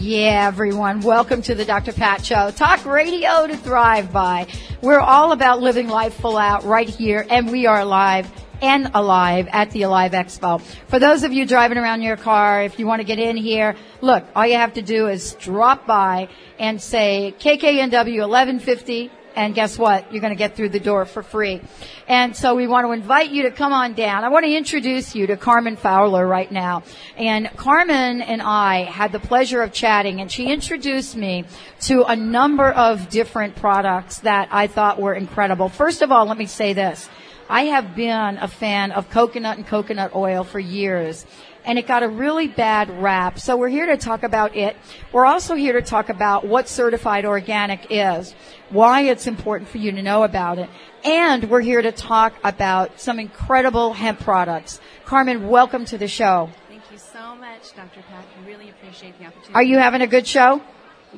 Yeah, everyone. Welcome to the Dr. Pat Show. Talk radio to thrive by. We're all about living life full out right here, and we are live and alive at the Alive Expo. For those of you driving around your car, if you want to get in here, look, all you have to do is drop by and say KKNW 1150 and guess what? You're going to get through the door for free. And so we want to invite you to come on down. I want to introduce you to Carmen Fowler right now. And Carmen and I had the pleasure of chatting and she introduced me to a number of different products that I thought were incredible. First of all, let me say this. I have been a fan of coconut and coconut oil for years and it got a really bad rap. So we're here to talk about it. We're also here to talk about what certified organic is, why it's important for you to know about it, and we're here to talk about some incredible hemp products. Carmen, welcome to the show. Thank you so much, Dr. Pat. I really appreciate the opportunity. Are you having a good show?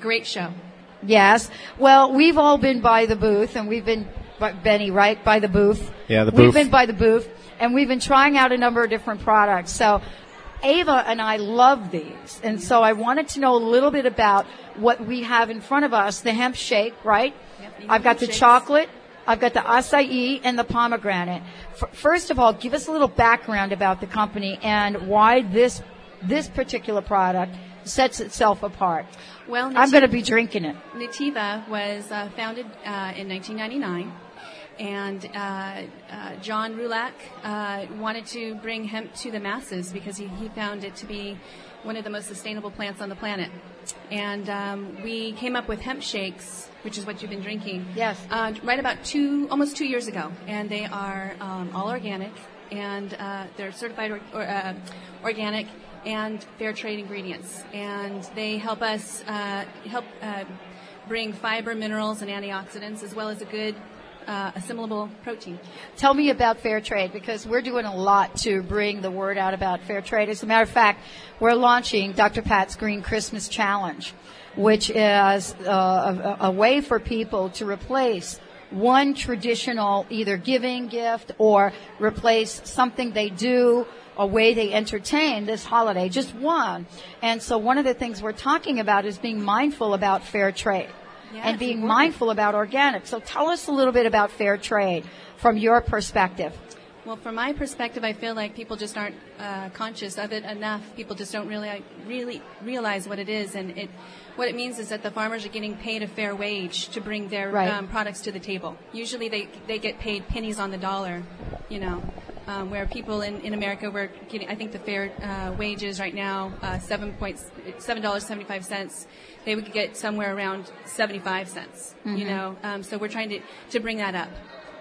Great show. Yes. Well, we've all been by the booth and we've been, Benny, right? By the booth. Yeah, the booth. We've been by the booth and we've been trying out a number of different products. So Ava and I love these. And so I wanted to know a little bit about what we have in front of us. The hemp shake, right? Yep, I've got the shakes. chocolate. I've got the acai and the pomegranate. F- first of all, give us a little background about the company and why this, this particular product sets itself apart. Well, I'm going to be drinking it. Nutiva was uh, founded uh, in 1999, and uh, uh, John Roulac uh, wanted to bring hemp to the masses because he, he found it to be one of the most sustainable plants on the planet. And um, we came up with hemp shakes, which is what you've been drinking. Yes. Uh, right about two, almost two years ago, and they are um, all organic, and uh, they're certified or, or, uh, organic and fair trade ingredients, and they help us uh, help uh, bring fiber, minerals, and antioxidants, as well as a good uh, assimilable protein. Tell me about fair trade because we're doing a lot to bring the word out about fair trade. As a matter of fact, we're launching Dr. Pat's Green Christmas Challenge, which is uh, a, a way for people to replace one traditional either giving gift or replace something they do a way they entertain this holiday, just one. And so one of the things we're talking about is being mindful about fair trade And being mindful about organic. So tell us a little bit about fair trade from your perspective. Well, from my perspective, I feel like people just aren't uh, conscious of it enough. People just don't really, really realize what it is, and it, what it means is that the farmers are getting paid a fair wage to bring their Right. um, products to the table. Usually, they they get paid pennies on the dollar, you know. Um, where people in, in America were getting, I think the fair uh, wages right now, uh, seven point seven dollars seventy five cents. They would get somewhere around seventy five cents. You know, um, so we're trying to to bring that up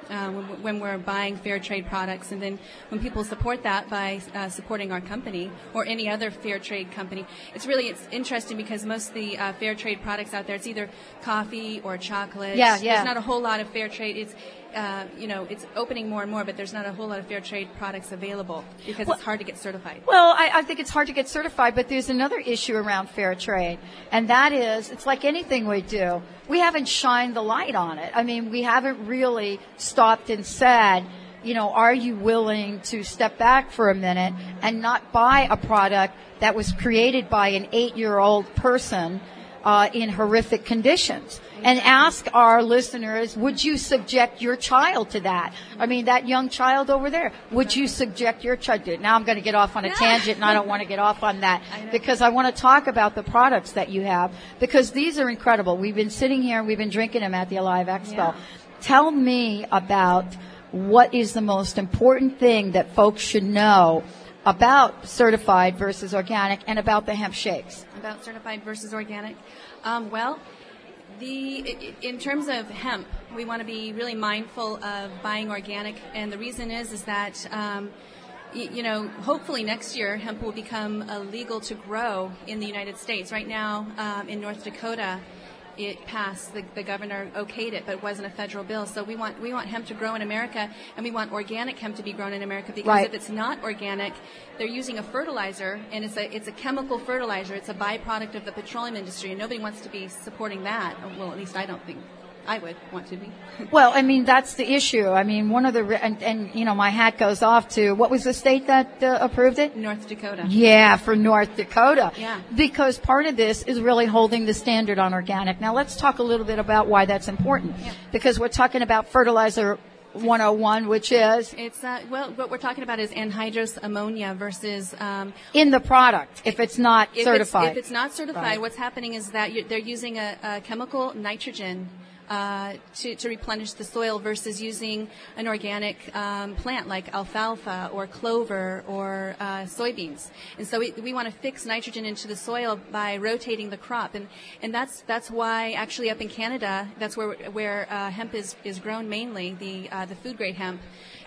uh, when, when we're buying fair trade products, and then when people support that by uh, supporting our company or any other fair trade company, it's really it's interesting because most of the uh, fair trade products out there, it's either coffee or chocolate. Yeah, yeah. There's not a whole lot of fair trade. It's uh, you know, it's opening more and more, but there's not a whole lot of fair trade products available because Well- it's hard to get certified. Well, I, I think it's hard to get certified, but there's another issue around fair trade, and that is it's like anything we do. We haven't shined the light on it. I mean, we haven't really stopped and said, you know, are you willing to step back for a minute and not buy a product that was created by an eight-year-old person uh, in horrific conditions? And ask our listeners, would you subject your child to that? I mean, that young child over there, would you subject your child to it? Now I'm going to get off on a tangent and I don't want to get off on that because I want to talk about the products that you have because these are incredible. We've been sitting here and we've been drinking them at the Alive Expo. Yeah. Tell me about what is the most important thing that folks should know about certified versus organic and about the hemp shakes. About certified versus organic? Um, well, the in terms of hemp, we want to be really mindful of buying organic, and the reason is is that. Um, you know, hopefully next year hemp will become legal to grow in the United States. Right now, um, in North Dakota, it passed. The, the governor okayed it, but it wasn't a federal bill. So we want we want hemp to grow in America, and we want organic hemp to be grown in America because Right. if it's not organic, they're using a fertilizer, and it's a it's a chemical fertilizer. It's a byproduct of the petroleum industry, and nobody wants to be supporting that. Well, at least I don't think I would want to be. well, I mean, that's the issue. I mean, one of the, and, and you know, my hat goes off to, what was the state that uh, approved it? North Dakota. Yeah, for North Dakota. Yeah. Because part of this is really holding the standard on organic. Now let's talk a little bit about why that's important. Yeah. Because we're talking about fertilizer 101, which is It's uh, well, what we're talking about is anhydrous ammonia versus um, in the product if it's not if certified. It's, if it's not certified, Right. what's happening is that they're using a, a chemical nitrogen. Uh, to, to replenish the soil versus using an organic um, plant like alfalfa or clover or uh, soybeans. And so we, we want to fix nitrogen into the soil by rotating the crop. And, and that's, that's why actually up in Canada, that's where, where uh, hemp is, is grown mainly, the, uh, the food grade hemp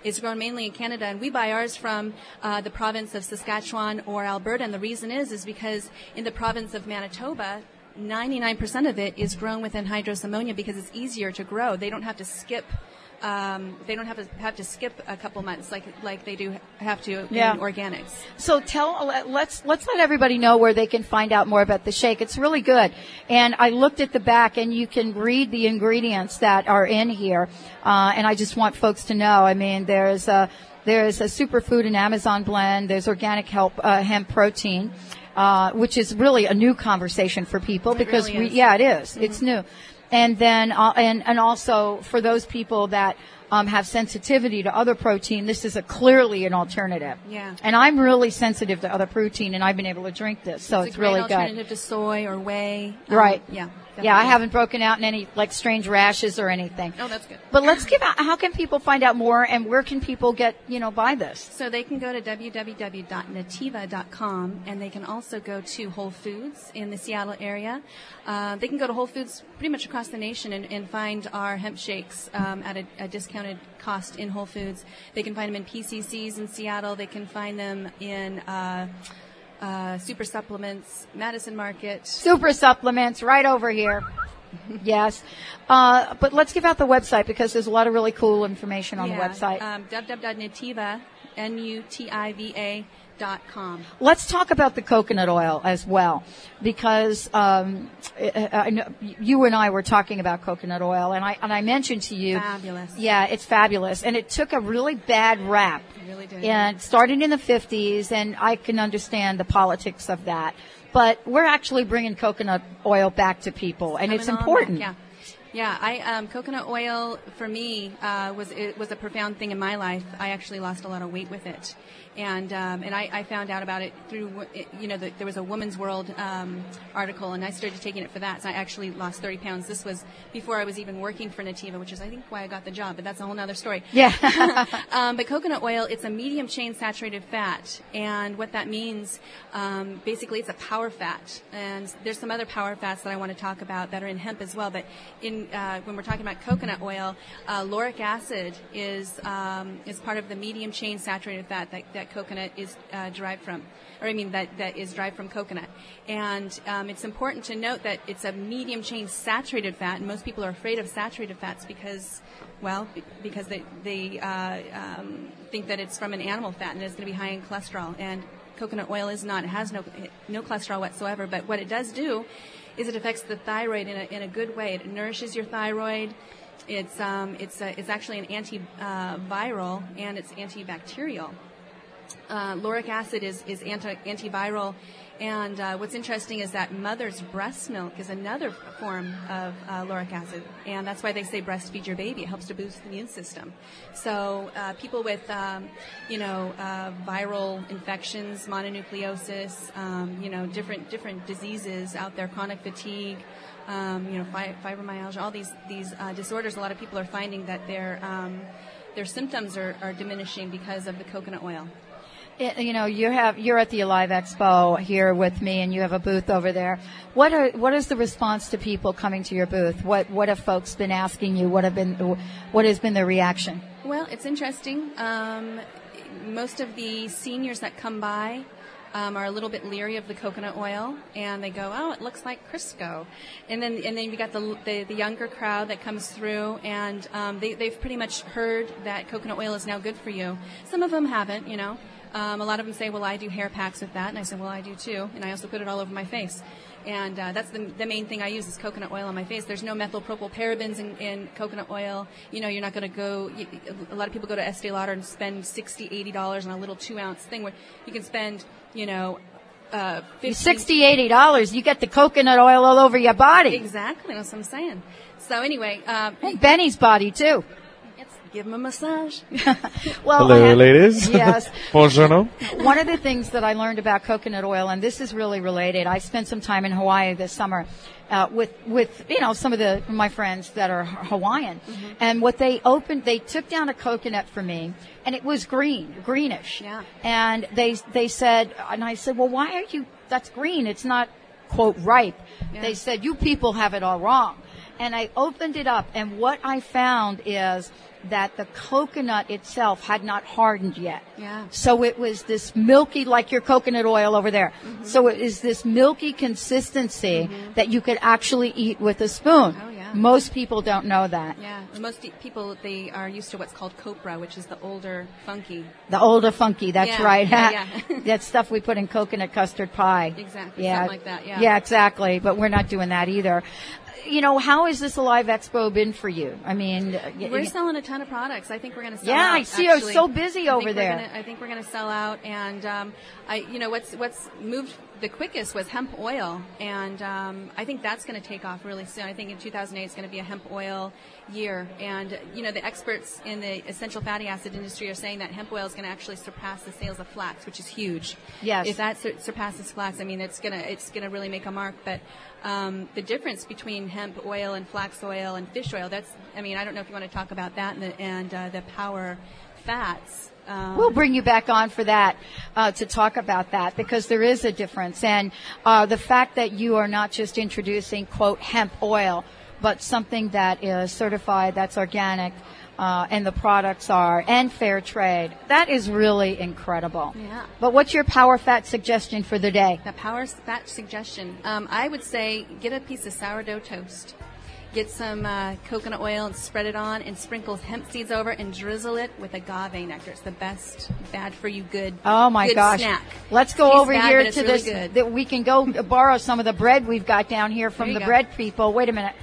is grown mainly in Canada, and we buy ours from uh, the province of Saskatchewan or Alberta. And the reason is, is because in the province of Manitoba, 99% of it is grown with anhydrous ammonia because it's easier to grow. They don't have to skip. Um, they don't have to have to skip a couple months like like they do have to Yeah. in organics. So tell let's let's let everybody know where they can find out more about the shake. It's really good, and I looked at the back, and you can read the ingredients that are in here. Uh, and I just want folks to know. I mean, there's a there's a superfood and Amazon blend. There's organic help, uh, hemp protein. Uh, which is really a new conversation for people because really we, yeah, it is. It's new. And then, uh, and, and also for those people that, um, have sensitivity to other protein, this is a clearly an alternative. Yeah. And I'm really sensitive to other protein, and I've been able to drink this, so it's, great really alternative good. to soy or whey. Um, Right. Yeah. Yeah, I haven't broken out in any like strange rashes or anything. Oh, that's good. But let's give out. How can people find out more, and where can people get you know buy this? So they can go to www.nutiva.com and they can also go to Whole Foods in the Seattle area. Uh, they can go to Whole Foods pretty much across the nation and, and find our hemp shakes um, at a, a discounted cost in Whole Foods. They can find them in PCCs in Seattle. They can find them in uh, uh, Super Supplements, Madison Market. Super supplements right over here. yes, uh, but let's give out the website because there's a lot of really cool information on the website. Um, www.nutiva, N-U-T-I-V-A com. Let's talk about the coconut oil as well, because um, I, I know you and I were talking about coconut oil, and I and I mentioned to you, Fabulous. yeah, it's fabulous, and it took a really bad rap. It really did. And started in the 50s, and I can understand the politics of that. But we're actually bringing coconut oil back to people, and it's coming on important. back, Yeah, yeah. I um, coconut oil for me uh, was it was a profound thing in my life. I actually lost a lot of weight with it, and um, and I, I found out about it through you know the, there was a Woman's World um, article, and I started taking it for that. So I actually lost 30 pounds. This was before I was even working for Nutiva, which is I think why I got the job, but that's a whole other story. Yeah. um, but coconut oil, it's a medium chain saturated fat, and what that means, um, basically, it's a power fat. And there's some other power fats that I want to talk about that are in hemp as well. But in uh, when we're talking about coconut oil, uh, lauric acid is um, is part of the medium chain saturated fat that, that coconut is uh, derived from, or I mean that that is derived from coconut. And um, it's important to note that it's a medium chain saturated fat, and most people are afraid of saturated fats because well, because they, they uh, um, think that it's from an animal fat and it's going to be high in cholesterol. And coconut oil is not. It has no, no cholesterol whatsoever. But what it does do is it affects the thyroid in a, in a good way. It nourishes your thyroid. It's, um, it's, a, it's actually an antiviral and it's antibacterial uh, lauric acid is, is anti, antiviral. And uh, what's interesting is that mother's breast milk is another form of uh, lauric acid. And that's why they say breastfeed your baby. It helps to boost the immune system. So uh, people with, um, you know, uh, viral infections, mononucleosis, um, you know, different, different diseases out there, chronic fatigue, um, you know, fi- fibromyalgia, all these, these uh, disorders, a lot of people are finding that their, um, their symptoms are, are diminishing because of the coconut oil. It- you know, you have you're at the Alive Expo here with me, and you have a booth over there. What are what is the response to people coming to your booth? What what have folks been asking you? What have been what has been their reaction? Well, it's interesting. Um, most of the seniors that come by um, are a little bit leery of the coconut oil, and they go, "Oh, it looks like Crisco," and then and then you got the the, the younger crowd that comes through, and um, they they've pretty much heard that coconut oil is now good for you. Some of them haven't, you know. Um, a lot of them say, well, I do hair packs with that. And I said, well, I do too. And I also put it all over my face. And uh, that's the, the main thing I use is coconut oil on my face. There's no methylpropyl parabens in, in coconut oil. You know, you're not going to go, you, a lot of people go to Estee Lauder and spend 60 $80 on a little two ounce thing where you can spend, you know, uh, 50, 60 80 dollars you get the coconut oil all over your body Exactly, that's what I'm saying. So anyway, um, And benny's body too give him a massage. well Hello, have- ladies. yes Buongiorno. one of the things that I learned about coconut oil, and this is really related. I spent some time in Hawaii this summer uh, with with you know some of the my friends that are Hawaiian, Mm-hmm. and what they opened, they took down a coconut for me, and it was green, greenish. Yeah. And they they said, and I said, well, why are you? That's green. It's not quote ripe. Yeah. They said you people have it all wrong. And I opened it up, and what I found is that the coconut itself had not hardened yet. Yeah. So it was this milky, like your coconut oil over there. Mm-hmm. So it is this milky consistency that you could actually eat with a spoon. Oh, yeah. Most people don't know that. Yeah, most de- people they are used to what's called copra, which is the older funky. The older funky, that's Yeah, right. yeah, yeah. that stuff we put in coconut custard pie. Exactly, something like that, yeah. Yeah, exactly. But we're not doing that either. You know, how has this Alive Expo been for you? I mean, We're selling a ton of products. I think we're going to sell Yeah, out. I see you're so busy I over there. Gonna, I think we're going to sell out, and um, I, you know, what's what's moved the quickest was hemp oil, and um, I think that's going to take off really soon. I think in 2008 it's going to be a hemp oil year, and you know, the experts in the essential fatty acid industry are saying that hemp oil is going to actually surpass the sales of flax, which is huge. Yes. If that sur- surpasses flax, I mean, it's gonna it's gonna really make a mark, but. Um, the difference between hemp oil and flax oil and fish oil, that's, I mean, I don't know if you want to talk about that and the, and, uh, the power fats. Um, We'll bring you back on for that uh, to talk about that because there is a difference, and uh, the fact that you are not just introducing quote hemp oil, but something that is certified, that's organic, uh, and the products are and fair trade. That is really incredible. Yeah. But what's your power fat suggestion for the day? The power fat suggestion. Um, I would say get a piece of sourdough toast. Get some uh, coconut oil and spread it on, and sprinkle hemp seeds over, and drizzle it with agave nectar. It's the best, bad for you, good. Oh my good gosh! Snack. Let's go Tastes over bad, here to really this. good. That we can go borrow some of the bread we've got down here from the go. bread people. Wait a minute.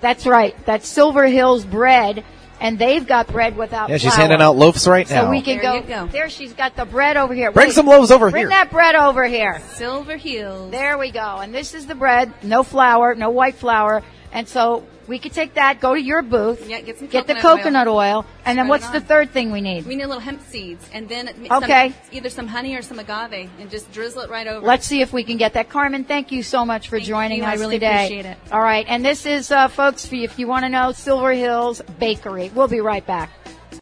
That's right. That's Silver Hills bread, and they've got bread without. Yeah, she's flour. handing out loaves right now. So we can There go, you go. There, she's got the bread over here. Bring Wait, some loaves over Bring here. Bring that bread over here. Silver Hills. There we go. And this is the bread. No flour, no white flour. And so we could take that, go to your booth, Yeah, get some the coconut oil. oil, and then what's the third thing we need? We need a little hemp seeds, and then Okay. some, either some honey or some agave, and just drizzle it right over. Let's see if we can get that. Carmen, thank you so much for Thank joining you. I really today. appreciate it. All right. And this is, uh, folks, if you want to know, Silver Hills Bakery. We'll be right back.